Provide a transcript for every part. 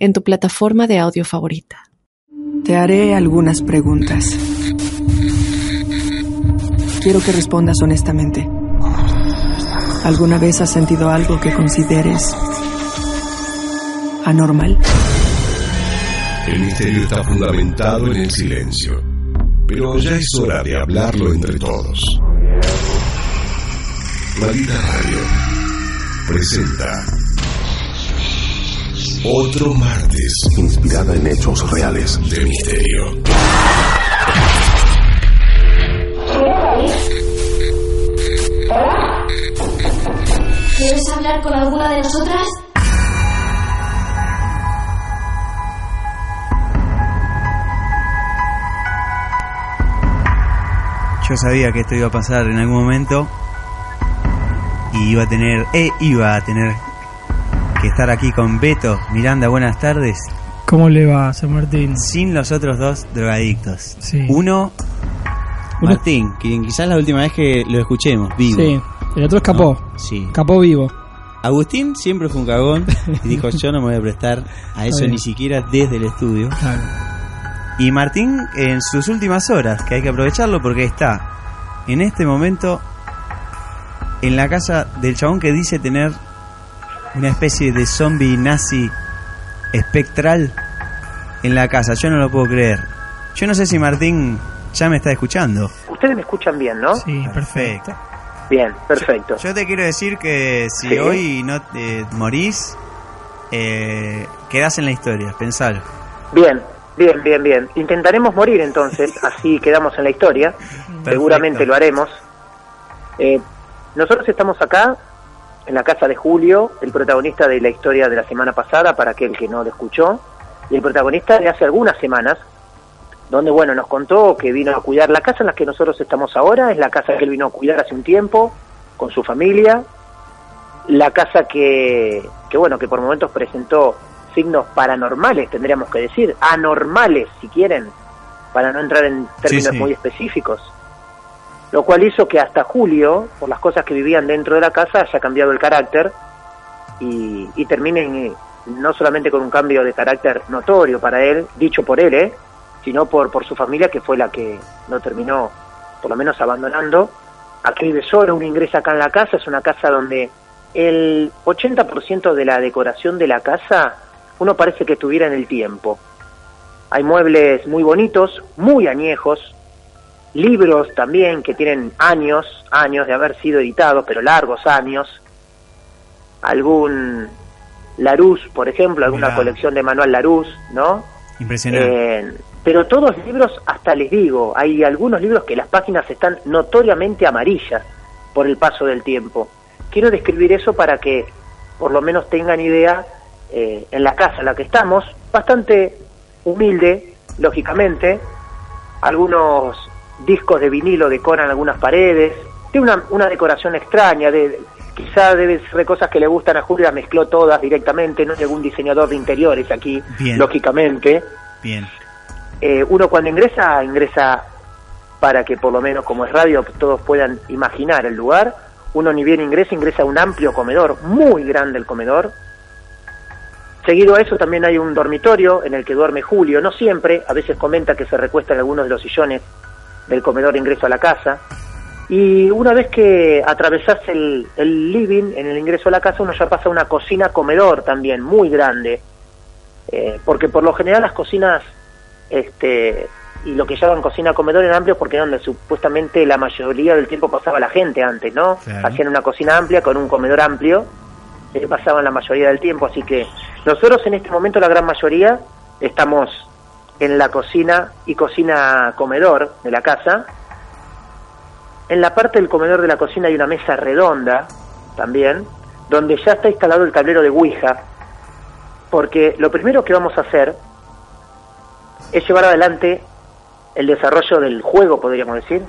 en tu plataforma de audio favorita. Te haré algunas preguntas. Quiero que respondas honestamente. ¿Alguna vez has sentido algo que consideres anormal? El misterio está fundamentado en el silencio, pero ya es hora de hablarlo entre todos. Maldita Radio presenta otro martes inspirada en hechos reales. de misterio. ¿Quieres hablar con alguna de nosotras? Yo sabía que esto iba a pasar en algún momento y iba a tener, eh, iba a tener que estar aquí con Beto. Miranda, buenas tardes. ¿Cómo le va, San Martín? Sin los otros dos drogadictos. Sí. Uno, Uno- Martín, que quizás la última vez que lo escuchemos, vivo. Sí, el otro escapó. ¿no? Sí. Escapó vivo. Agustín siempre fue un cagón y dijo yo no me voy a prestar a eso ni siquiera desde el estudio. Claro. y Martín en sus últimas horas, que hay que aprovecharlo porque está en este momento en la casa del chabón que dice tener una especie de zombie nazi espectral en la casa. Yo no lo puedo creer. Yo no sé si Martín ya me está escuchando. Ustedes me escuchan bien, ¿no? Sí, perfecto. Bien, perfecto. Yo te quiero decir que si Sí. hoy no te morís, eh, quedás en la historia, pensalo. Bien, bien, bien, bien. Intentaremos morir entonces, así quedamos en la historia. Seguramente lo haremos. Eh, nosotros estamos acá, en la casa de Julio, el protagonista de la historia de la semana pasada, para aquel que no lo escuchó, y el protagonista de hace algunas semanas, donde, bueno, nos contó que vino a cuidar la casa en la que nosotros estamos ahora, es la casa que él vino a cuidar hace un tiempo, con su familia, la casa que, que bueno, que por momentos presentó signos paranormales, tendríamos que decir, anormales, si quieren, para no entrar en términos sí. muy específicos. Lo cual hizo que hasta Julio, por las cosas que vivían dentro de la casa, haya cambiado el carácter y, y termine en- no solamente con un cambio de carácter notorio para él, dicho por él, ¿eh? sino por, por su familia, que fue la que lo terminó, por lo menos, abandonando. Aquí vive solo, uno ingresa acá en la casa, es una casa donde el 80% de la decoración de la casa, uno parece que estuviera en el tiempo. Hay muebles muy bonitos, muy añejos, libros también que tienen años, años de haber sido editados, pero largos años. Algún Larousse, por ejemplo, alguna Mirá. colección de Manuel Larousse, ¿no? Impresionante. Eh, pero todos libros, hasta les digo, hay algunos libros que las páginas están notoriamente amarillas por el paso del tiempo. Quiero describir eso para que por lo menos tengan idea eh, en la casa en la que estamos, bastante humilde, lógicamente, algunos discos de vinilo decoran algunas paredes, tiene una, una decoración extraña, de, quizá debe ser de cosas que le gustan a Julio, las mezcló todas directamente, no hay algún diseñador de interiores aquí, Bien. lógicamente. Bien. Eh, uno cuando ingresa, ingresa para que por lo menos como es radio todos puedan imaginar el lugar. Uno ni bien ingresa, ingresa a un amplio comedor, muy grande el comedor. Seguido a eso también hay un dormitorio en el que duerme Julio, no siempre, a veces comenta que se recuesta en algunos de los sillones del comedor ingreso a la casa. Y una vez que atravesás el, el living en el ingreso a la casa, uno ya pasa a una cocina-comedor también, muy grande. Eh, porque por lo general las cocinas este y lo que llaman cocina comedor en amplio porque donde supuestamente la mayoría del tiempo pasaba la gente antes, ¿no? Claro. Hacían una cocina amplia con un comedor amplio, eh, pasaban la mayoría del tiempo, así que nosotros en este momento la gran mayoría estamos en la cocina y cocina comedor de la casa. En la parte del comedor de la cocina hay una mesa redonda también, donde ya está instalado el tablero de Ouija, porque lo primero que vamos a hacer es llevar adelante el desarrollo del juego, podríamos decir.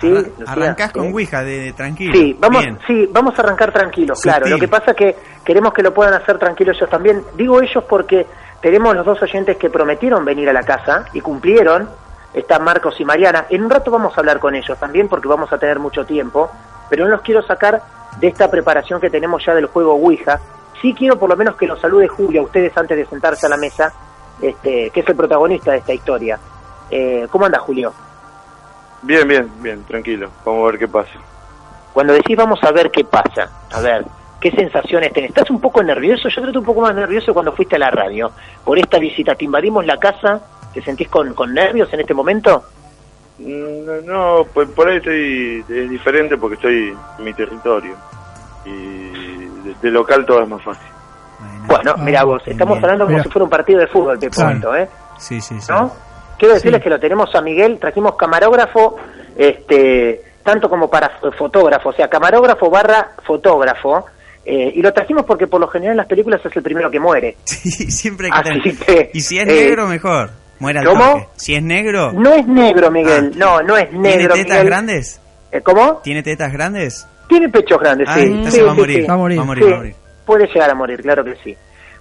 ¿Sí, Lucía? Arrancás con ¿Sí? Ouija, de, de tranquilo. Sí, vamos, Bien. sí, vamos a arrancar tranquilos, Sutil. claro. Lo que pasa es que queremos que lo puedan hacer tranquilos ellos también. Digo ellos porque tenemos los dos oyentes que prometieron venir a la casa y cumplieron. Están Marcos y Mariana. En un rato vamos a hablar con ellos también porque vamos a tener mucho tiempo. Pero no los quiero sacar de esta preparación que tenemos ya del juego Ouija. Sí quiero por lo menos que los salude Julio a ustedes antes de sentarse a la mesa, este, que es el protagonista de esta historia. Eh, ¿Cómo anda Julio? Bien, bien, bien, tranquilo. Vamos a ver qué pasa. Cuando decís vamos a ver qué pasa, a ver, ¿qué sensaciones tenés? ¿Estás un poco nervioso? Yo trato un poco más nervioso cuando fuiste a la radio. Por esta visita, ¿te invadimos la casa? ¿Te sentís con, con nervios en este momento? Mm, No, por, por ahí estoy es diferente porque estoy en mi territorio. Y de, de local todo es más fácil. Bueno, mira vos, estamos hablando como Mira. si fuera un partido de fútbol, te ¿eh? Sí, sí, sí. ¿No? Quiero decirles que lo tenemos a Miguel, trajimos camarógrafo, este, tanto como para fotógrafo, o sea, camarógrafo barra fotógrafo, eh, y lo trajimos porque por lo general en las películas es el primero que muere. Sí, siempre hay que Así que, Y si es eh, negro, mejor. Muera al ¿cómo? toque. Si es negro, No es negro, Miguel, no, no es Ah. ¿tiene negro. tetas Miguel. grandes? Eh, ¿Cómo? ¿Tiene tetas grandes? Tiene pechos grandes, Ah, sí. entonces Sí, va a sí, morir. sí. Va a morir. Va a morir, Sí, va a morir. Puede llegar a morir, claro que sí.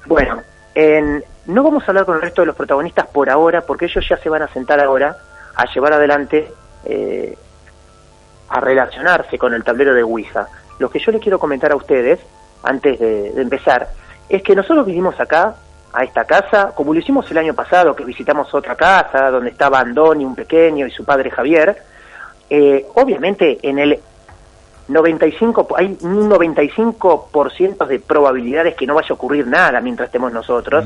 Bueno, en- no vamos a hablar con el resto de los protagonistas por ahora, porque ellos ya se van a sentar ahora a llevar adelante, eh, a relacionarse con el tablero de Ouija. Lo que yo les quiero comentar a ustedes, antes de, de empezar, es que nosotros vinimos acá, a esta casa, como lo hicimos el año pasado, que visitamos otra casa, donde estaba Andoni, un pequeño, y su padre Javier, eh, obviamente en el 95, hay un 95% de probabilidades que no vaya a ocurrir nada mientras estemos nosotros,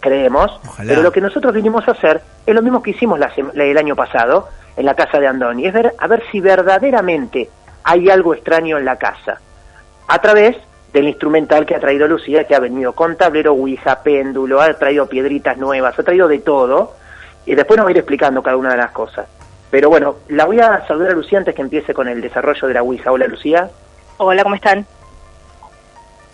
creemos, Ojalá. pero lo que nosotros vinimos a hacer es lo mismo que hicimos la- el año pasado en la casa de Andoni, es ver a ver si verdaderamente hay algo extraño en la casa, a través del instrumental que ha traído Lucía, que ha venido con tablero, ouija, péndulo, ha traído piedritas nuevas, ha traído de todo, y después nos va a ir explicando cada una de las cosas. Pero bueno, la voy a saludar a Lucía antes que empiece con el desarrollo de la ouija. Hola Lucía. Hola, ¿cómo están?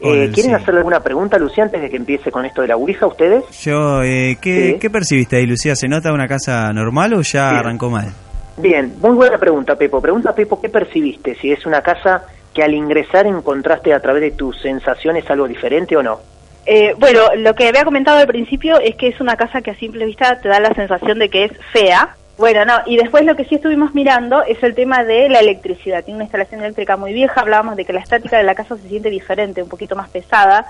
Eh, Hola, ¿Quieren hacerle alguna pregunta, Lucía, antes de que empiece con esto de la ouija ustedes? Yo, eh, ¿qué, Sí. ¿qué percibiste ahí, Lucía? ¿Se nota una casa normal o ya arrancó mal? Bien, muy buena pregunta, Pepo. Pregunta, Pepo, ¿qué percibiste? Si es una casa que al ingresar encontraste a través de tus sensaciones algo diferente o no. Eh, bueno, lo que había comentado al principio es que es una casa que a simple vista te da la sensación de que es fea. Bueno, no, y después lo que sí estuvimos mirando es el tema de la electricidad. Tiene una instalación eléctrica muy vieja, hablábamos de que la estática de la casa se siente diferente, un poquito más pesada,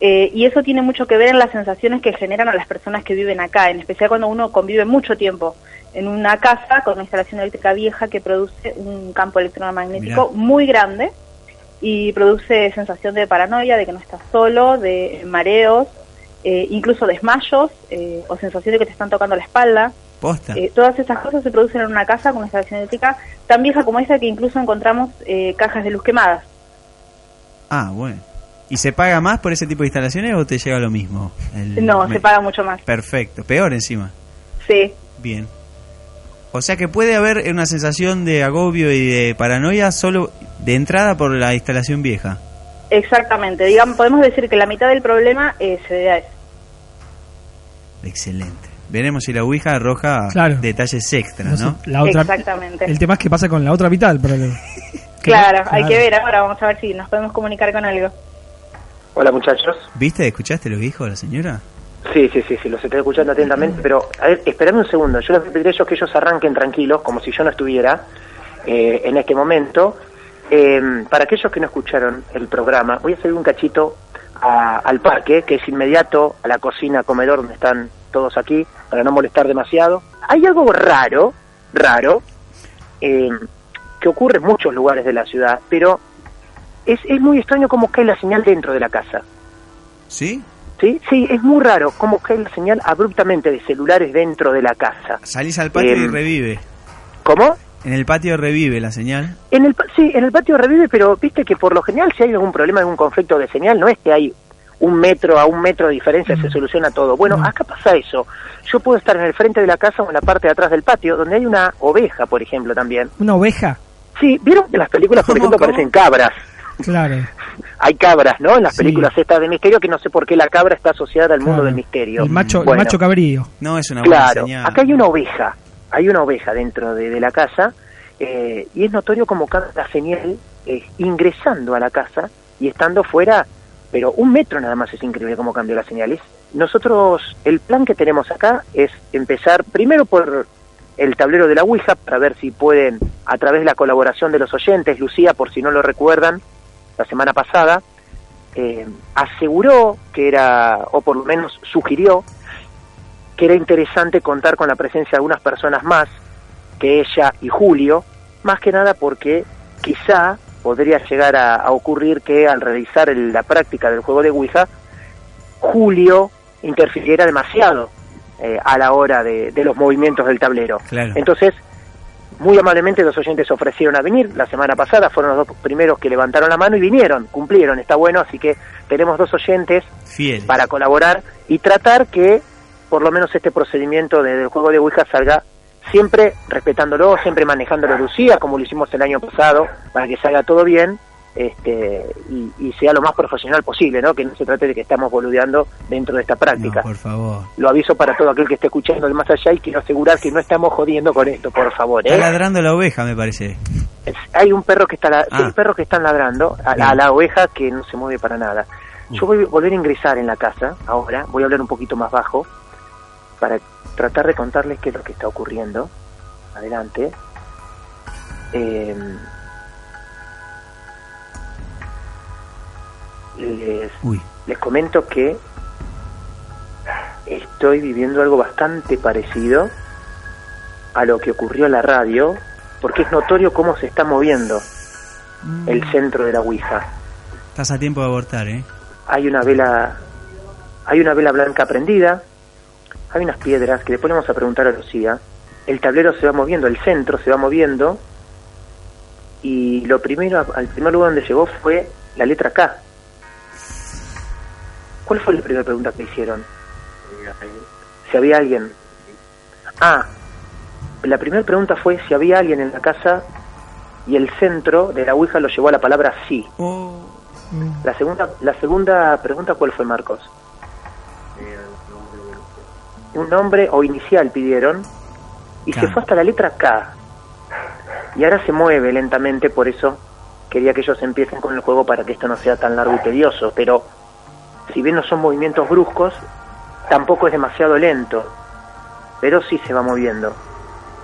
eh, y eso tiene mucho que ver en las sensaciones que generan a las personas que viven acá, en especial cuando uno convive mucho tiempo en una casa con una instalación eléctrica vieja que produce un campo electromagnético Mirá. muy grande y produce sensación de paranoia, de que no estás solo, de mareos, eh, incluso desmayos eh, o sensación de que te están tocando la espalda. Posta. Eh, todas esas cosas se producen en una casa con una instalación eléctrica tan vieja como esa que incluso encontramos eh, cajas de luz quemadas. Ah, bueno. ¿Y se paga más por ese tipo de instalaciones o te llega lo mismo? El- No, se paga mucho más. Perfecto, peor encima. Sí, Bien. O sea que puede haber una sensación de agobio y de paranoia solo de entrada por la instalación vieja. exactamente. Digamos, podemos decir que la mitad del problema eh, se debe a eso. Excelente. Veremos si la Ouija arroja Claro. detalles extra, ¿no? La otra, Exactamente. El tema es que pasa con la otra mitad del problema. Claro, hay Claro. que ver ahora, vamos a ver si nos podemos comunicar con algo. Hola muchachos. ¿Viste? ¿Escuchaste lo que dijo la señora? Sí, sí, sí, sí, los estoy escuchando atentamente, pero a ver, esperame un segundo. Yo les voy a pedir a ellos que ellos arranquen tranquilos, como si yo no estuviera eh, en este momento. Eh, para aquellos que no escucharon el programa, voy a salir un cachito a- al parque, que es inmediato a la cocina, comedor, donde están todos aquí, para no molestar demasiado. Hay algo raro, raro, eh, que ocurre en muchos lugares de la ciudad, pero es, es muy extraño cómo cae la señal dentro de la casa. ¿Sí? Sí, sí, es muy raro cómo cae la señal abruptamente de celulares dentro de la casa. Salís al patio y Em, revive. ¿Cómo? En el patio revive la señal. En el, sí, en el patio revive, pero viste que por lo general si hay algún problema, algún conflicto de señal, no es que hay un metro a un metro de diferencia se soluciona todo. Bueno, acá pasa eso. Yo puedo estar en el frente de la casa o en la parte de atrás del patio, donde hay una oveja, por ejemplo, también. Una oveja. Sí, ¿vieron que las películas, por ejemplo, parecen cabras? Claro. hay cabras, ¿no? En las Sí. películas estas de misterio, que no sé por qué la cabra está asociada al mundo del misterio. El macho, Bueno, el macho cabrío. No es una buena Claro, señal. acá hay una oveja, hay una oveja dentro de, de la casa eh, y es notorio como cada señal eh, ingresando a la casa y estando fuera, pero un metro nada más es increíble cómo cambió la señal. Es- Nosotros, el plan que tenemos acá es empezar primero por el tablero de la Ouija para ver si pueden, a través de la colaboración de los oyentes, Lucía, por si no lo recuerdan, la semana pasada, eh, aseguró que era, o por lo menos sugirió, que era interesante contar con la presencia de algunas personas más que ella y Julio, más que nada porque quizá podría llegar a, a ocurrir que al realizar el- la práctica del juego de Ouija, Julio interfiriera demasiado eh, a la hora de, de los movimientos del tablero. Claro. Entonces, muy amablemente los oyentes ofrecieron a venir. La semana pasada fueron los dos primeros que levantaron la mano y vinieron, cumplieron, está bueno, así que tenemos dos oyentes para colaborar y tratar que por lo menos este procedimiento de- del juego de Ouija salga siempre respetándolo, siempre manejándolo Lucía, como lo hicimos el año pasado, para que salga todo bien este, y, y sea lo más profesional posible, ¿no? que no se trate de que estamos boludeando dentro de esta práctica. No, por favor. Lo aviso para todo aquel que esté escuchando de más allá y quiero asegurar que no estamos jodiendo con esto, por favor. Está ¿eh? ladrando la oveja, me parece. Es- hay un perro que está la- Ah. hay perros que están ladrando a, a la oveja que no se mueve para nada. Yo voy a volver a ingresar en la casa ahora, voy a hablar un poquito más bajo para tratar de contarles qué es lo que está ocurriendo. Adelante. Eh, les, Uy. les comento que estoy viviendo algo bastante parecido a lo que ocurrió en la radio, porque es notorio cómo se está moviendo el centro de la Ouija. Estás a tiempo de abortar, ¿eh? Hay una vela, hay una vela blanca prendida, hay unas piedras que después le vamos a preguntar a Lucía. El tablero se va moviendo, el centro se va moviendo, y lo primero, al primer lugar donde llegó fue la letra K. ¿Cuál fue la primera pregunta que hicieron? Si había alguien. Ah, la primera pregunta fue si había alguien en la casa y el centro de la Ouija lo llevó a la palabra sí. La segunda, la segunda pregunta, ¿cuál fue, Marcos? Un nombre o inicial pidieron y K. se fue hasta la letra K. Y ahora se mueve lentamente, por eso quería que ellos empiecen con el juego para que esto no sea tan largo y tedioso. Pero si bien no son movimientos bruscos, tampoco es demasiado lento. Pero sí se va moviendo.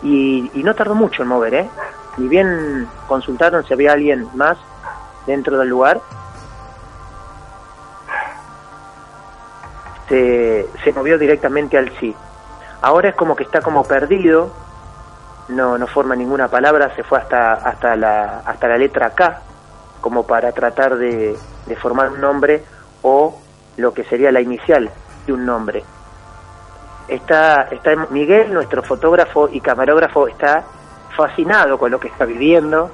Y, y no tardó mucho en mover, ¿eh? Ni bien consultaron si había alguien más dentro del lugar, se, se movió directamente al sí. Ahora es como que está como perdido, no, no forma ninguna palabra, se fue hasta, hasta, la, hasta la letra K, como para tratar de, de formar un nombre o lo que sería la inicial de un nombre. Está, está Miguel, nuestro fotógrafo y camarógrafo, está fascinado con lo que está viviendo.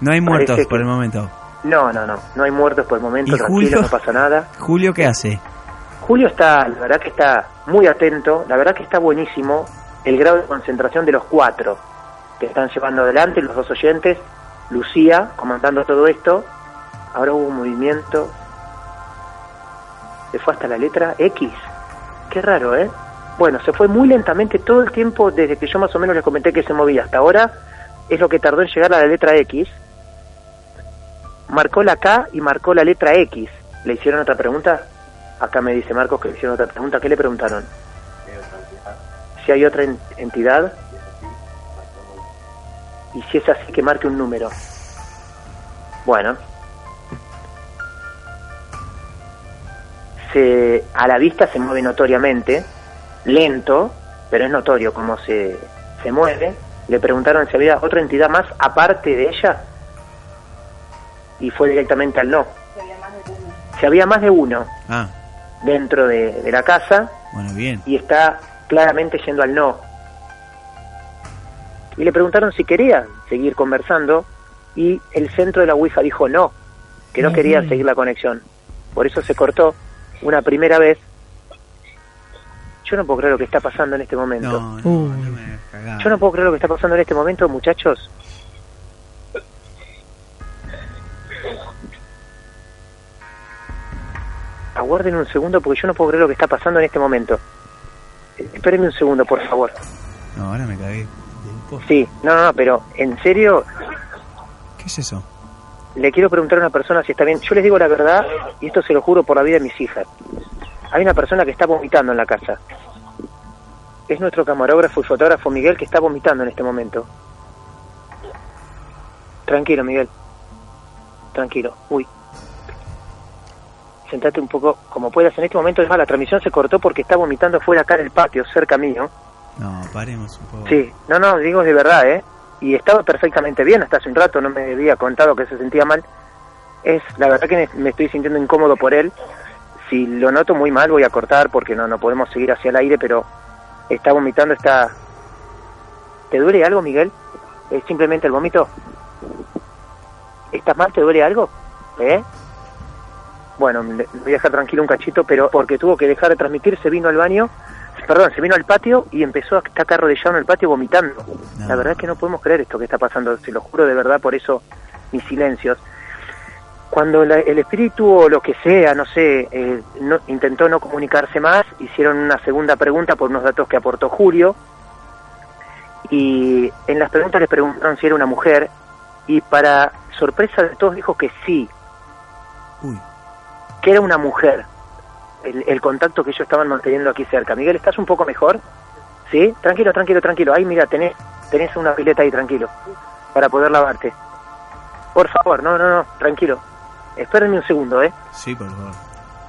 No hay muertos Parece por que- el momento. No, no, no, no hay muertos por el momento, ¿Y tranquilo, Julio? no pasa nada. Julio, ¿qué hace? Julio está, la verdad que está muy atento, la verdad que está buenísimo el grado de concentración de los cuatro que están llevando adelante, los dos oyentes, Lucía comandando todo esto, ahora hubo un movimiento, se fue hasta la letra X, qué raro, ¿eh? Bueno, se fue muy lentamente todo el tiempo desde que yo más o menos les comenté que se movía hasta ahora, es lo que tardó en llegar a la letra X, marcó la K y marcó la letra X. ¿Le hicieron otra pregunta? Acá me dice Marcos que le hicieron otra pregunta. ¿Qué le preguntaron? Si hay otra en- entidad. Y si es así, que marque un número. Bueno. Se, a la vista se mueve notoriamente, lento, pero es notorio cómo se, se mueve. Le preguntaron si había otra entidad más aparte de ella y fue directamente al no. Si había más de uno Ah, dentro de, de la casa bueno, bien. y está claramente yendo al no. Y le preguntaron si quería seguir conversando y el centro de la Ouija dijo no, que no quería seguir la conexión. Por eso se cortó una primera vez. Yo no puedo creer lo que está pasando en este momento. No, no, Uh. no me hagas cagar. Yo no puedo creer lo que está pasando en este momento, muchachos. aguarden un segundo porque yo no puedo creer lo que está pasando en este momento. Espérenme un segundo, por favor. No, ahora me cagué. Sí, no, no, no, pero en serio, ¿Qué es eso? Le quiero preguntar a una persona si está bien. Yo les digo la verdad, y esto se lo juro por la vida de mis hijas. Hay una persona que está vomitando en la casa. Es nuestro camarógrafo y fotógrafo Miguel que está vomitando en este momento. Tranquilo, Miguel. Tranquilo. Uy. Sentate un poco como puedas. En este momento, es más, la transmisión se cortó porque está vomitando fuera acá en el patio, cerca mío. No, paremos un poco. Sí, no, no, digo de verdad, ¿eh? Y estaba perfectamente bien hasta hace un rato, no me había contado que se sentía mal. Es, la verdad que me, me estoy sintiendo incómodo por él. Si lo noto muy mal voy a cortar porque no, no podemos seguir hacia el aire, pero está vomitando, está... ¿Te duele algo, Miguel? ¿Es simplemente el vómito? ¿Estás mal? ¿Te duele algo? ¿Eh? Bueno, le voy a dejar tranquilo un cachito, pero porque tuvo que dejar de transmitir, se vino al baño, perdón, se vino al patio y empezó a estar arrodillado en el patio vomitando. La verdad es que no podemos creer esto que está pasando, se lo juro de verdad, por eso mis silencios. Cuando la- el espíritu o lo que sea, no sé, eh, no- intentó no comunicarse más, hicieron una segunda pregunta por unos datos que aportó Julio, y en las preguntas le preguntaron si era una mujer, y para sorpresa de todos dijo que sí, Uy. que era una mujer, el, el contacto que ellos estaban manteniendo aquí cerca. Miguel, ¿estás un poco mejor? ¿Sí? Tranquilo, tranquilo, tranquilo. Ahí, mira, tenés, tenés una pileta ahí, tranquilo, para poder lavarte. Por favor, no, no, no, tranquilo. Espérenme un segundo, ¿eh? Sí, por favor.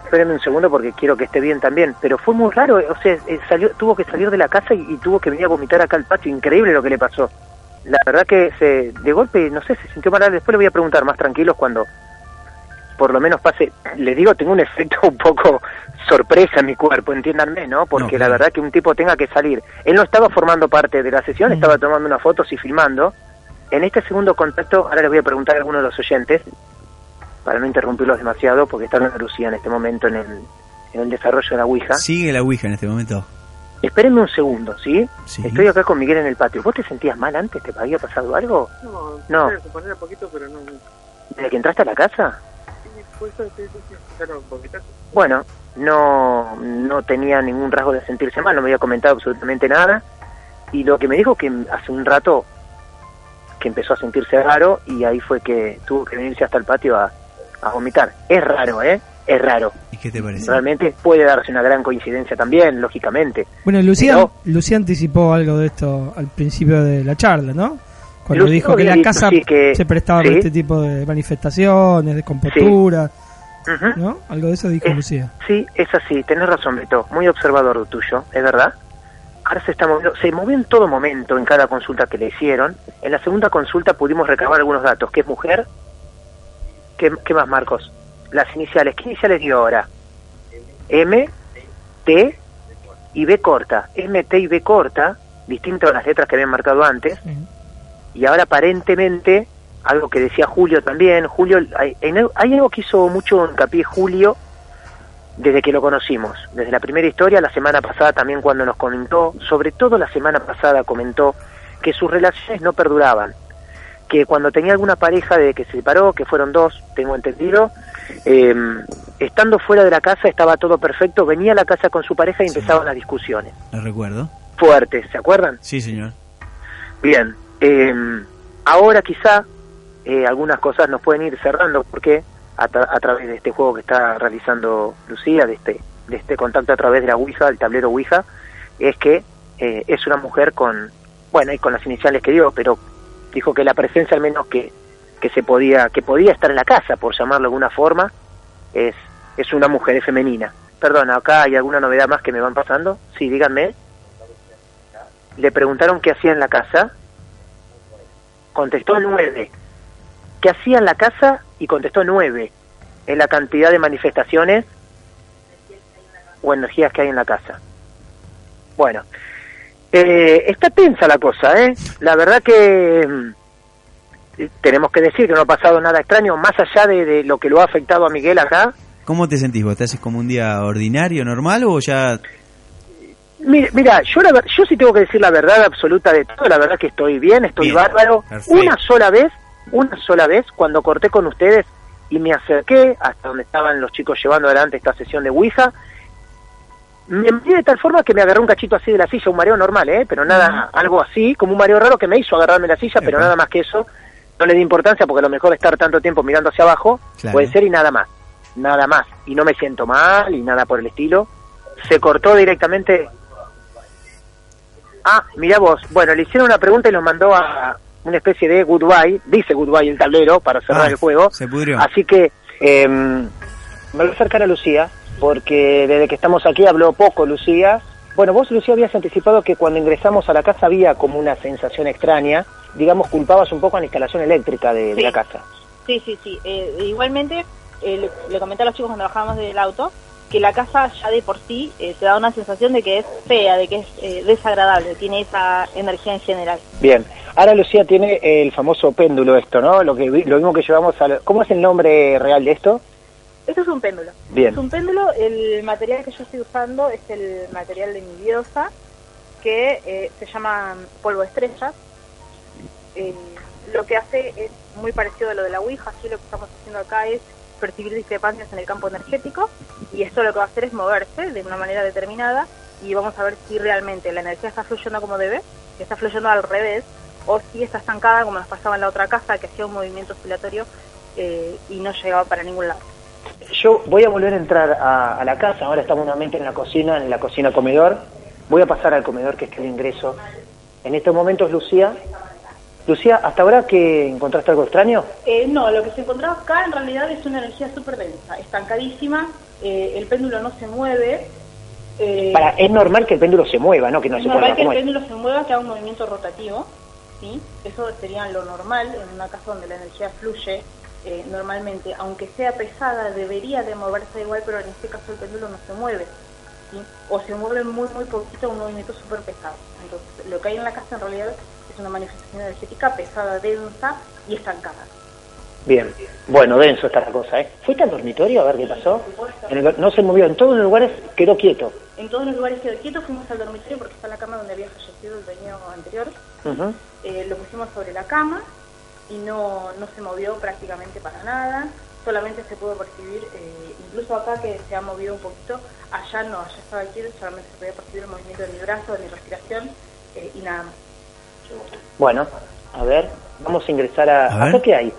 Espérenme un segundo porque quiero que esté bien también. Pero fue muy raro, o sea, eh, salió, tuvo que salir de la casa y, y tuvo que venir a vomitar acá al patio. Increíble lo que le pasó. La verdad que se, de golpe, no sé, se sintió mal. Después le voy a preguntar más tranquilos cuando por lo menos pase. Les digo, tengo un efecto un poco sorpresa en mi cuerpo, entiéndanme, ¿no? Porque la verdad que un tipo tenga que salir. Él no estaba formando parte de la sesión, estaba tomando unas fotos y filmando. En este segundo contacto, ahora les voy a preguntar a algunos de los oyentes, para no interrumpirlos demasiado, porque está en Lucía en este momento en el, en el desarrollo de la Ouija. Sigue la Ouija en este momento. Espérenme un segundo, ¿sí? Sí. Estoy acá con Miguel en el patio. ¿Vos te sentías mal antes? ¿Te había pasado algo? No, No. Se ponía poquito, pero no. ¿Desde que entraste a la casa? Bueno, no, no tenía ningún rasgo de sentirse mal, no me había comentado absolutamente nada. Y lo que me dijo que hace un rato que empezó a sentirse raro y ahí fue que tuvo que venirse hasta el patio a, a vomitar. Es raro, ¿eh? Es raro. ¿Y qué te parece? Realmente puede darse una gran coincidencia también, lógicamente. Bueno, Lucía, Pero- Lucía anticipó algo de esto al principio de la charla, ¿no? Cuando dijo que la casa sí, que- se prestaba sí. para este tipo de manifestaciones, de compostura. ¿no? Algo de eso dijo Lucía. Sí, es así, tenés razón, Beto. Muy observador tuyo, es verdad. Ahora se está moviendo, se movió en todo momento en cada consulta que le hicieron. En la segunda consulta pudimos recabar algunos datos, que es mujer. ¿Qué, qué más, Marcos? Las iniciales, ¿qué iniciales dio ahora? M, T y B corta. M, T y B corta, distinto a las letras que habían marcado antes. Y ahora aparentemente, algo que decía Julio también, Julio, hay, algo que hizo mucho hincapié Julio desde que lo conocimos, desde la primera historia, la semana pasada también cuando nos comentó, sobre todo la semana pasada comentó que sus relaciones no perduraban, que cuando tenía alguna pareja de que se separó, que fueron dos, tengo entendido, eh, estando fuera de la casa estaba todo perfecto, venía a la casa con su pareja y empezaban las discusiones Lo recuerdo. fuertes, ¿se acuerdan? Sí, señor. Bien, eh, ahora quizá eh, algunas cosas nos pueden ir cerrando porque a, a través de este juego que está realizando Lucía, de este, de este contacto a través de la Ouija, del tablero Ouija, es que eh, es una mujer con, bueno, y con las iniciales que dio, pero dijo que la presencia al menos que, que se podía, que podía estar en la casa, por llamarlo de alguna forma, es, es una mujer, femenina. Perdón, acá hay alguna novedad más que me van pasando. Sí, díganme. Le preguntaron qué hacía en la casa. Contestó nueve. ¿Qué hacía en la casa? Y contestó nueve. En la cantidad de manifestaciones o energías que hay en la casa. Bueno, eh, está tensa la cosa, ¿eh? La verdad que mm, tenemos que decir que no ha pasado nada extraño, más allá de, de lo que lo ha afectado a Miguel acá. ¿Cómo te sentís vos? ¿Te haces como un día ordinario, normal o ya Mira, mira yo, la, yo sí tengo que decir la verdad absoluta de todo, la verdad que estoy bien, estoy Bien, bárbaro. perfecto. Una sola vez, una sola vez, cuando corté con ustedes, y me acerqué hasta donde estaban los chicos llevando adelante esta sesión de Ouija. Me envié de tal forma que me agarré un cachito así de la silla, un mareo normal, ¿eh? pero nada, algo así, como un mareo raro que me hizo agarrarme la silla, pero nada más que eso. No le di importancia porque a lo mejor estar tanto tiempo mirando hacia abajo Claro. puede ser y nada más, nada más. Y no me siento mal y nada por el estilo. Se cortó directamente. Ah, mira vos, bueno, le hicieron una pregunta y nos mandó a una especie de goodbye, dice goodbye el tablero para cerrar Ah, el juego. se pudrió. Así que eh, me voy a acercar a Lucía, porque desde que estamos aquí habló poco Lucía. Bueno, vos Lucía habías anticipado que cuando ingresamos a la casa había como una sensación extraña, digamos culpabas un poco a la instalación eléctrica de, la casa. Sí, sí, sí. Eh, igualmente, eh, le, le comenté a los chicos cuando bajábamos del auto que la casa ya de por sí eh, te da una sensación de que es fea, de que es eh, desagradable, tiene esa energía en general. Bien, ahora Lucía tiene el famoso péndulo esto, ¿no? Lo que vi- lo mismo que llevamos a... ¿Cómo es el nombre real de esto? Esto es un péndulo. Bien. Es un péndulo, el material que yo estoy usando es el material de mi diosa, que eh, se llama polvo de estrellas. Eh, lo que hace es muy parecido a lo de la Ouija, así lo que estamos haciendo acá es percibir discrepancias en el campo energético y esto lo que va a hacer es moverse de una manera determinada y vamos a ver si realmente la energía está fluyendo como debe, que está fluyendo al revés, o si está estancada como nos pasaba en la otra casa, que hacía un movimiento oscilatorio eh, y no llegaba para ningún lado. Yo voy a volver a entrar a la casa, ahora estamos nuevamente en la cocina, en la cocina comedor. Voy a pasar al comedor que es el ingreso. En estos momentos, Lucía. Lucía, ¿hasta ahora que encontraste algo extraño? Eh, no, lo que se encontraba acá en realidad es una energía súper densa, estancadísima, eh, el péndulo no se mueve. eh, Para, es normal que el péndulo se mueva, ¿no? Que no es se normal que el péndulo se mueva, que haga un movimiento rotativo, ¿sí? Eso sería lo normal en una casa donde la energía fluye eh, normalmente. Aunque sea pesada, debería de moverse igual, pero en este caso el péndulo no se mueve, ¿sí? O se mueve muy, muy poquito, un movimiento súper pesado. Entonces, lo que hay en la casa en realidad es una manifestación energética pesada, densa y estancada. Bien. Bueno, denso está la cosa, ¿eh? ¿Fuiste al dormitorio a ver qué pasó? En el- no se movió, en todos los lugares quedó quieto. En todos los lugares quedó quieto, fuimos al dormitorio porque está la cama donde había fallecido el dueño anterior. Eh, lo pusimos sobre la cama y no, no se movió prácticamente para nada. Solamente se pudo percibir, eh, incluso acá que se ha movido un poquito, allá no, allá estaba quieto, solamente se podía percibir el movimiento de mi brazo, de mi respiración eh, y nada más. Bueno, a ver, vamos a ingresar a... ¿Acá qué hay?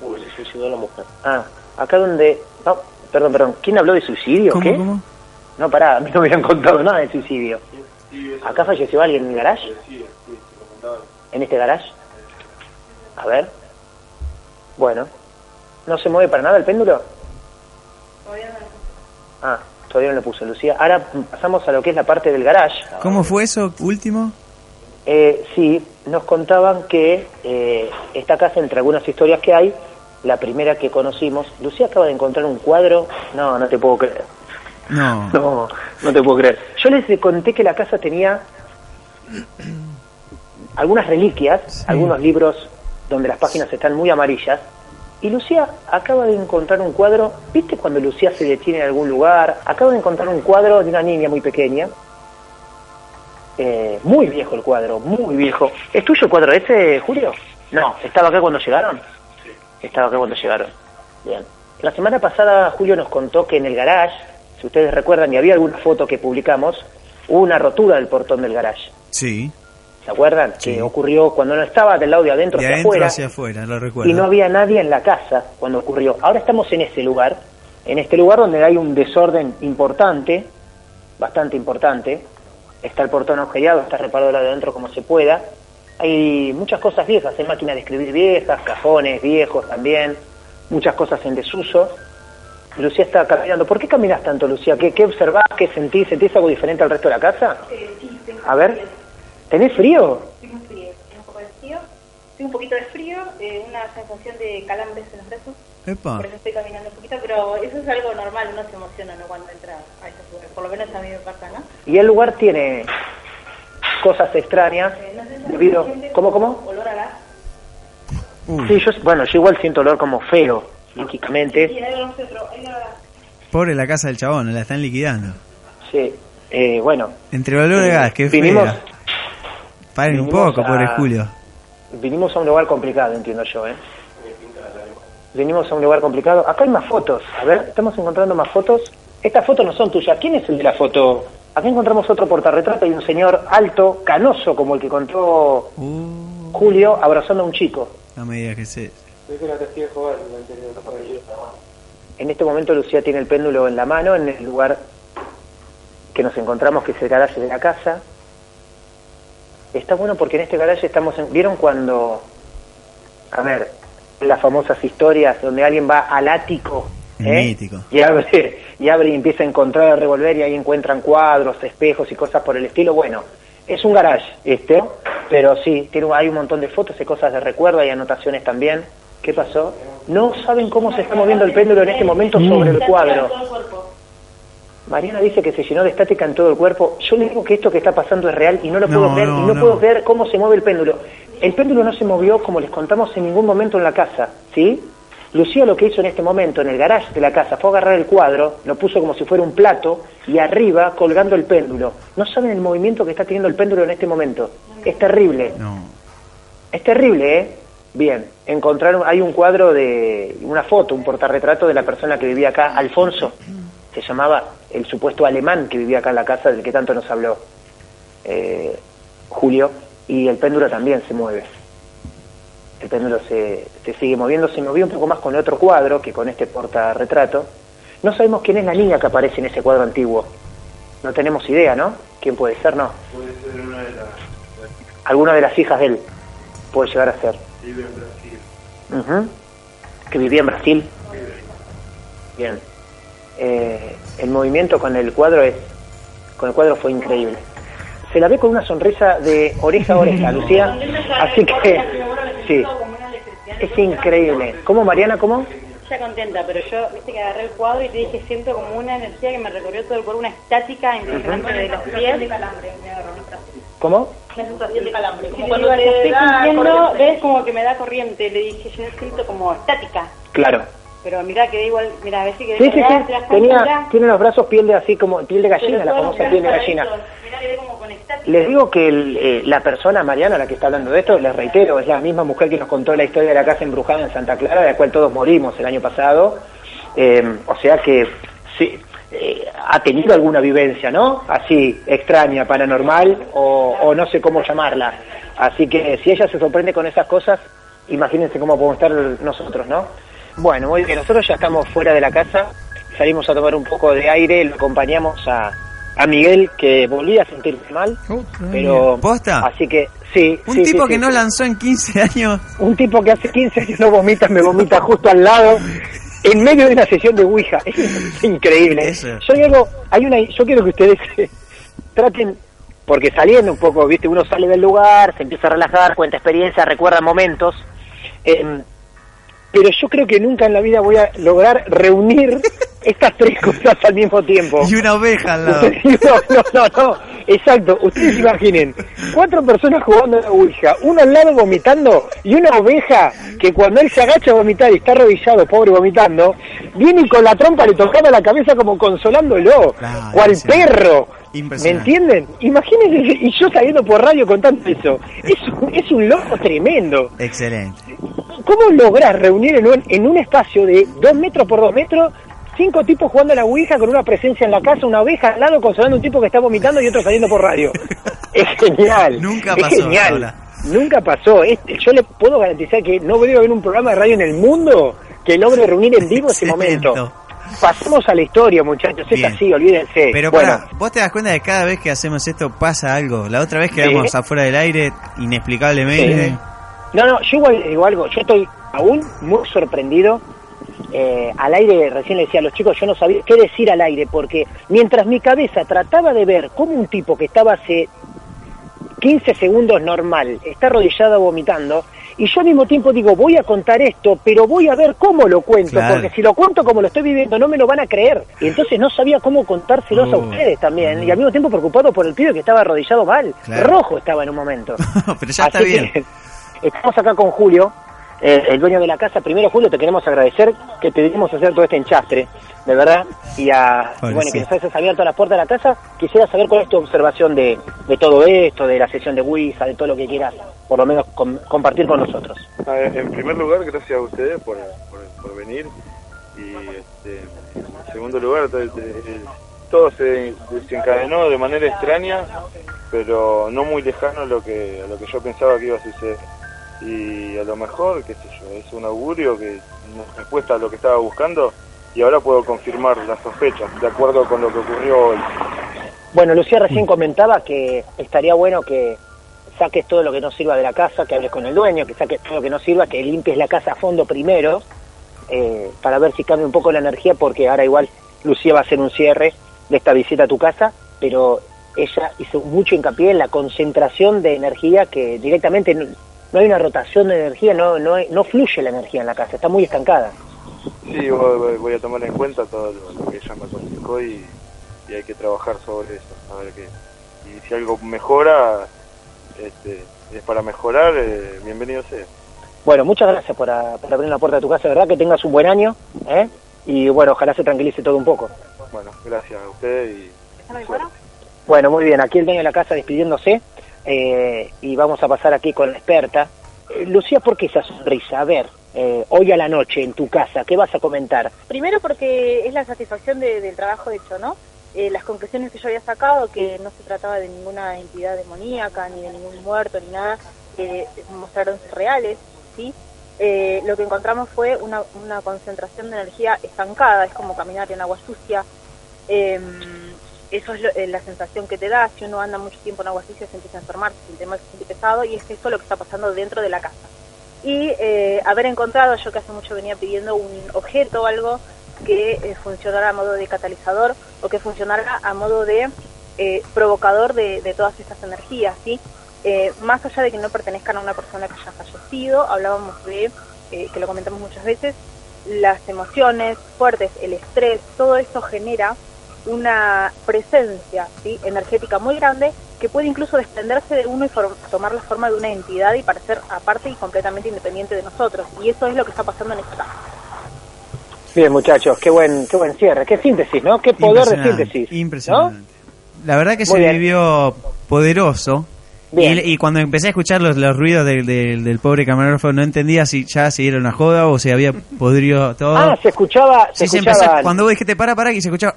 Uy, se suicidó la mujer. Ah, acá donde... No, perdón, perdón. ¿Quién habló de suicidio? ¿Cómo, ¿Qué? cómo? No, pará, a mí no me habían contado nada de suicidio. ¿Acá falleció alguien en el garage? ¿En este garage? A ver. Bueno. ¿No se mueve para nada el péndulo? Ah, todavía no lo puso Lucía. Ahora pasamos a lo que es la parte del garage. ¿Cómo fue eso último? Eh, sí, nos contaban que eh, esta casa, entre algunas historias que hay, la primera que conocimos, Lucía acaba de encontrar un cuadro. No, no te puedo creer. No. No, no te puedo creer. Yo les conté que la casa tenía algunas reliquias, algunos libros donde las páginas están muy amarillas. Y Lucía acaba de encontrar un cuadro, ¿viste cuando Lucía se detiene en algún lugar? Acaba de encontrar un cuadro de una niña muy pequeña. Eh, muy viejo el cuadro, muy viejo. ¿Es tuyo el cuadro ese, Julio? No, ¿estaba acá cuando llegaron? Estaba acá cuando llegaron. Bien. La semana pasada Julio nos contó que en el garage, si ustedes recuerdan y había alguna foto que publicamos, hubo una rotura del portón del garage. Sí. ¿Se acuerdan? Que ocurrió cuando no estaba del lado de adentro De hacia adentro afuera hacia afuera, lo recuerdo. y no había nadie en la casa cuando ocurrió. Ahora estamos en ese lugar, en este lugar donde hay un desorden importante, bastante importante. Está el portón agujereado, está reparado de adentro como se pueda. Hay muchas cosas viejas, hay máquinas de escribir viejas, cajones viejos también, muchas cosas en desuso. Lucía está caminando. ¿Por qué caminas tanto, Lucía? ¿Qué, qué observás? ¿Qué sentís? ¿Sentís algo diferente al resto de la casa? A ver, ¿tenés frío? Tengo frío, tengo un poco de frío, tengo un poquito de frío, eh, una sensación de calambres en los brazos, Epa. por eso estoy caminando un poquito, pero eso es algo normal, uno se emociona ¿no? cuando entra a esos lugares, por lo menos a mí me pasa, ¿no? Y el lugar tiene cosas extrañas debido... ¿Cómo, cómo? Olor a gas. Sí, yo, bueno, yo igual siento olor como feo, lógicamente. Sí, hay olor a otro, hay olor a gas. Pobre la casa del chabón, la están liquidando. Sí, eh, bueno. Entre olor a gas, qué Vinimos- fea. Paren un vinimos poco, a- pobre Julio. Vinimos a un lugar complicado, entiendo yo, ¿eh? Venimos a un lugar complicado. Acá hay más fotos. A ver, estamos encontrando más fotos. Estas fotos no son tuyas. ¿Quién es el de la foto? Acá encontramos otro portarretrato y un señor alto, canoso, como el que contó Julio, abrazando a un chico. No me digas que se... En este momento Lucía tiene el péndulo en la mano, en el lugar que nos encontramos, que es el garaje de la casa. Está bueno porque en este garaje estamos... En... ¿Vieron cuando... A ver, las famosas historias donde alguien va al ático ¿eh? Mítico. y abre y abre y empieza a encontrar a revolver y ahí encuentran cuadros, espejos y cosas por el estilo. Bueno, es un garage este, pero sí, tiene, hay un montón de fotos y cosas de recuerdo, hay anotaciones también. ¿Qué pasó? No saben cómo se está moviendo el péndulo en este momento sobre el cuadro. Mariana dice que se llenó de estática en todo el cuerpo. Yo le digo que esto que está pasando es real y no lo No, puedo ver no, y no, no. puedo ver cómo se mueve el péndulo. El péndulo no se movió como les contamos en ningún momento en la casa, ¿sí? Lucía lo que hizo en este momento en el garage de la casa fue agarrar el cuadro, lo puso como si fuera un plato y arriba colgando el péndulo. No saben el movimiento que está teniendo el péndulo en este momento. Es terrible. No. Es terrible, ¿eh? Bien, encontraron, hay un cuadro de, una foto, un portarretrato de la persona que vivía acá, Alfonso, se llamaba el supuesto alemán que vivía acá en la casa del que tanto nos habló eh, Julio, y el péndulo también se mueve. El péndulo se, se sigue moviendo, se movió un poco más con el otro cuadro que con este portarretrato. No sabemos quién es la niña que aparece en ese cuadro antiguo. No tenemos idea, ¿no? ¿Quién puede ser? No. Puede ser una de las... Alguna de las hijas de él puede llegar a ser. Vive en Brasil. Que vivía en Brasil. Bien. Eh, el movimiento con el cuadro es, con el cuadro fue increíble. Se la ve con una sonrisa de oreja a oreja, Lucía. Así que, sí, es increíble. ¿Cómo, Mariana? ¿Cómo? Ya contenta, pero yo, viste que agarré el cuadro y te dije, siento como una energía que me recorrió todo el cuerpo, una estática impresionante de los pies. ¿Cómo? Una sensación de calambre. Como cuando te estoy sintiendo, ves como que me da corriente. Le dije, yo siento como estática. Claro. Pero mira, quedé igual, mira, a ver si quedé Sí, sí, Tenía, tiene los brazos piel de así como piel de gallina, la famosa piel de gallina. Les digo que el, eh, la persona, Mariana, la que está hablando de esto, les reitero, es la misma mujer que nos contó la historia de la casa embrujada en Santa Clara, de la cual todos morimos el año pasado. Eh, o sea que sí, eh, ha tenido alguna vivencia, ¿no? Así, extraña, paranormal, o, o no sé cómo llamarla. Así que si ella se sorprende con esas cosas, imagínense cómo podemos estar nosotros, ¿no? Bueno, muy bien, nosotros ya estamos fuera de la casa, salimos a tomar un poco de aire, lo acompañamos a, a Miguel, que volvía a sentirse mal, pero... ¿Posta? Así que, sí. Un sí, tipo sí, que sí, no sí. lanzó en 15 años. Un tipo que hace 15 años no vomita, me vomita justo al lado, en medio de una sesión de Ouija. Es increíble. Eso. Yo digo, hay una, yo quiero que ustedes traten, porque saliendo un poco, viste, uno sale del lugar, se empieza a relajar, cuenta experiencias, recuerda momentos. eh, pero yo creo que nunca en la vida voy a lograr reunir estas tres cosas al mismo tiempo. Y una oveja al lado. no, no, no, no, exacto. Ustedes imaginen, cuatro personas jugando a la Ouija, uno al lado vomitando y una oveja que cuando él se agacha a vomitar y está arrodillado, pobre vomitando, viene y con la trompa le tocaba la cabeza como consolándolo, Claro, cual sí. perro. ¿Me entienden? Imagínense, y yo saliendo por radio contando eso. Es, es un loco tremendo. Excelente. ¿Cómo lograr reunir en un, en un espacio de dos metros por dos metros cinco tipos jugando a la Ouija con una presencia en la casa, una oveja al lado consolando a un tipo que está vomitando y otro saliendo por radio? es genial. Nunca es pasó, genial. Nunca pasó. Es- yo le puedo garantizar que no debe haber un programa de radio en el mundo que logre reunir en vivo ese momento. Pasemos a la historia, muchachos. Es así, olvídense. Pero bueno, pará, vos te das cuenta de que cada vez que hacemos esto pasa algo. La otra vez quedamos Sí. afuera del aire inexplicablemente. Sí. No, no, yo igual algo, yo estoy aún muy sorprendido. Eh, al aire, recién le decía a los chicos, yo no sabía qué decir al aire, porque mientras mi cabeza trataba de ver cómo un tipo que estaba hace 15 segundos normal está arrodillado vomitando, y yo al mismo tiempo digo, voy a contar esto, pero voy a ver cómo lo cuento, Claro. porque si lo cuento como lo estoy viviendo no me lo van a creer. Y entonces no sabía cómo contárselos a Oh. ustedes también, y al mismo tiempo preocupado por el pibe que estaba arrodillado mal, Claro. rojo estaba en un momento. Pero ya está bien. que estamos acá con Julio, eh, el dueño de la casa. Primero, Julio, te queremos agradecer que te dimos hacer todo este enchastre, de verdad, y, a, bueno, que nos hayas abierto las puertas de la casa. Quisiera saber cuál es tu observación de, de todo esto, de la sesión de WISA, de todo lo que quieras, por lo menos com- compartir con nosotros. A ver, en primer lugar, gracias a ustedes por, por, por venir. Y este, en segundo lugar, te- todo se desencadenó de manera extraña, pero no muy lejano a lo que, a lo que yo pensaba que iba a suceder. Y a lo mejor, qué sé yo, es un augurio que nos respuesta a lo que estaba buscando y ahora puedo confirmar las sospechas, de acuerdo con lo que ocurrió hoy. Bueno, Lucía recién comentaba que estaría bueno que saques todo lo que no sirva de la casa, que hables con el dueño, que saques todo lo que no sirva, que limpies la casa a fondo primero, eh, para ver si cambia un poco la energía, porque ahora igual Lucía va a hacer un cierre de esta visita a tu casa, pero ella hizo mucho hincapié en la concentración de energía que directamente no, hay una rotación de energía, no, no, hay- no fluye la energía en la casa, está muy estancada. Sí, voy, a tomar en cuenta todo lo, lo que ella me aconsejó y, y hay que trabajar sobre eso, a ver qué. Y si algo mejora, este, es para mejorar, eh, bienvenido sea. Bueno, muchas gracias por, a- por abrir la puerta de tu casa, verdad que tengas un buen año, ¿eh? y bueno, ojalá se tranquilice todo un poco. Bueno, gracias a ustedes y Bueno, muy bien, aquí el dueño de la casa despidiéndose eh, y vamos a pasar aquí con la experta. Eh, Lucía, ¿por qué esa sonrisa? A ver, eh, hoy a la noche en tu casa, ¿qué vas a comentar? Primero porque es la satisfacción de- del trabajo hecho, ¿no? Eh, las conclusiones que yo había sacado, que no se trataba de ninguna entidad demoníaca, ni de ningún muerto, ni nada, mostraron ser reales, ¿sí? Eh, lo que encontramos fue una, una concentración de energía estancada, es como caminar en agua sucia. Eh, eso es lo- eh, la sensación que te da, si uno anda mucho tiempo en agua sucia se empieza a enfermar, se siente mal, se siente pesado, y es eso lo que está pasando dentro de la casa y eh, haber encontrado, yo que hace mucho venía pidiendo un objeto o algo que eh, funcionara a modo de catalizador o que funcionara a modo de eh, provocador de, todas estas energías, ¿sí? Eh, más allá de que no pertenezcan a una persona que haya fallecido, hablábamos de, que lo comentamos muchas veces, las emociones fuertes, el estrés, todo eso genera una presencia ¿sí? energética muy grande que puede incluso desprenderse de uno y for- tomar la forma de una entidad y parecer aparte y completamente independiente de nosotros. Y eso es lo que está pasando en esta casa. Bien, muchachos, qué buen, qué buen cierre, qué síntesis, ¿no? Qué poder de síntesis. Impresionante. La verdad que Muy se bien. vivió poderoso. Y, Bien. y cuando empecé a escuchar los, los ruidos del, del, del pobre camarógrafo, no entendía si ya se dieron la joda o se había podrido todo. Ah, se escuchaba, se Sí, se escuchaba. empezó- cuando vos dijiste para, para, y se escuchaba.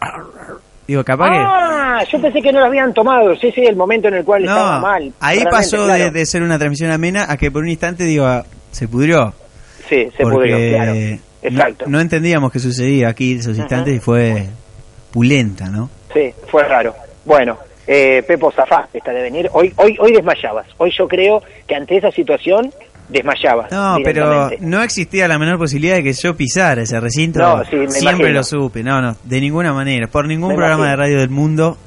Digo, capaz que. Ah, yo pensé que no lo habían tomado. Sí, sí, el momento en el cual estaba No, mal. ahí pasó claro. de, de ser una transmisión amena a que por un instante digo, ah, se pudrió. Sí, se pudrió, claro. Exacto. No, entendíamos qué sucedía aquí en esos instantes y fue pulenta, ¿no? Sí, fue raro. Bueno, eh, Pepo Zafá está de venir. Hoy, hoy, hoy desmayabas. Hoy yo creo que ante esa situación desmayabas. No, pero no existía la menor posibilidad de que yo pisara ese recinto. No, sí, me Siempre imagino. lo supe. No, no, de ninguna manera. Por ningún Me programa imagino. de radio del mundo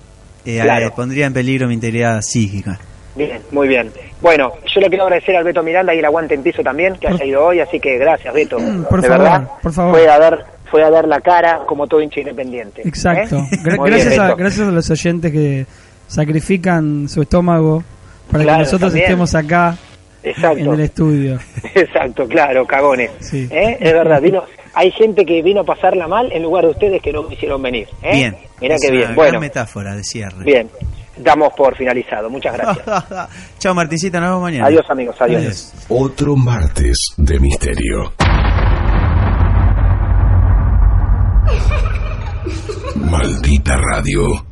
eh, Claro. eh, pondría en peligro mi integridad psíquica. Bien, muy bien. Bueno, yo le quiero agradecer al Beto Miranda y el aguante en piso también, que haya ido hoy, así que gracias, Beto. por de favor, verdad, por favor. Fue a dar, fue a dar la cara como todo hincha independiente. Exacto. ¿eh? Gra- Muy gracias, bien, a, gracias a los oyentes que sacrifican su estómago para Claro, que nosotros también. estemos acá Exacto. en el estudio. Exacto, claro, cagones. Sí. ¿Eh? Es verdad, vino, hay gente que vino a pasarla mal en lugar de ustedes que no quisieron venir. ¿eh? Bien. Mirá qué bien. gran Bueno, metáfora de cierre. bien. Damos por finalizado. Muchas gracias. Chao, Martincita, nos vemos mañana. Adiós, amigos. Adiós. Otro martes de misterio. Maldita radio.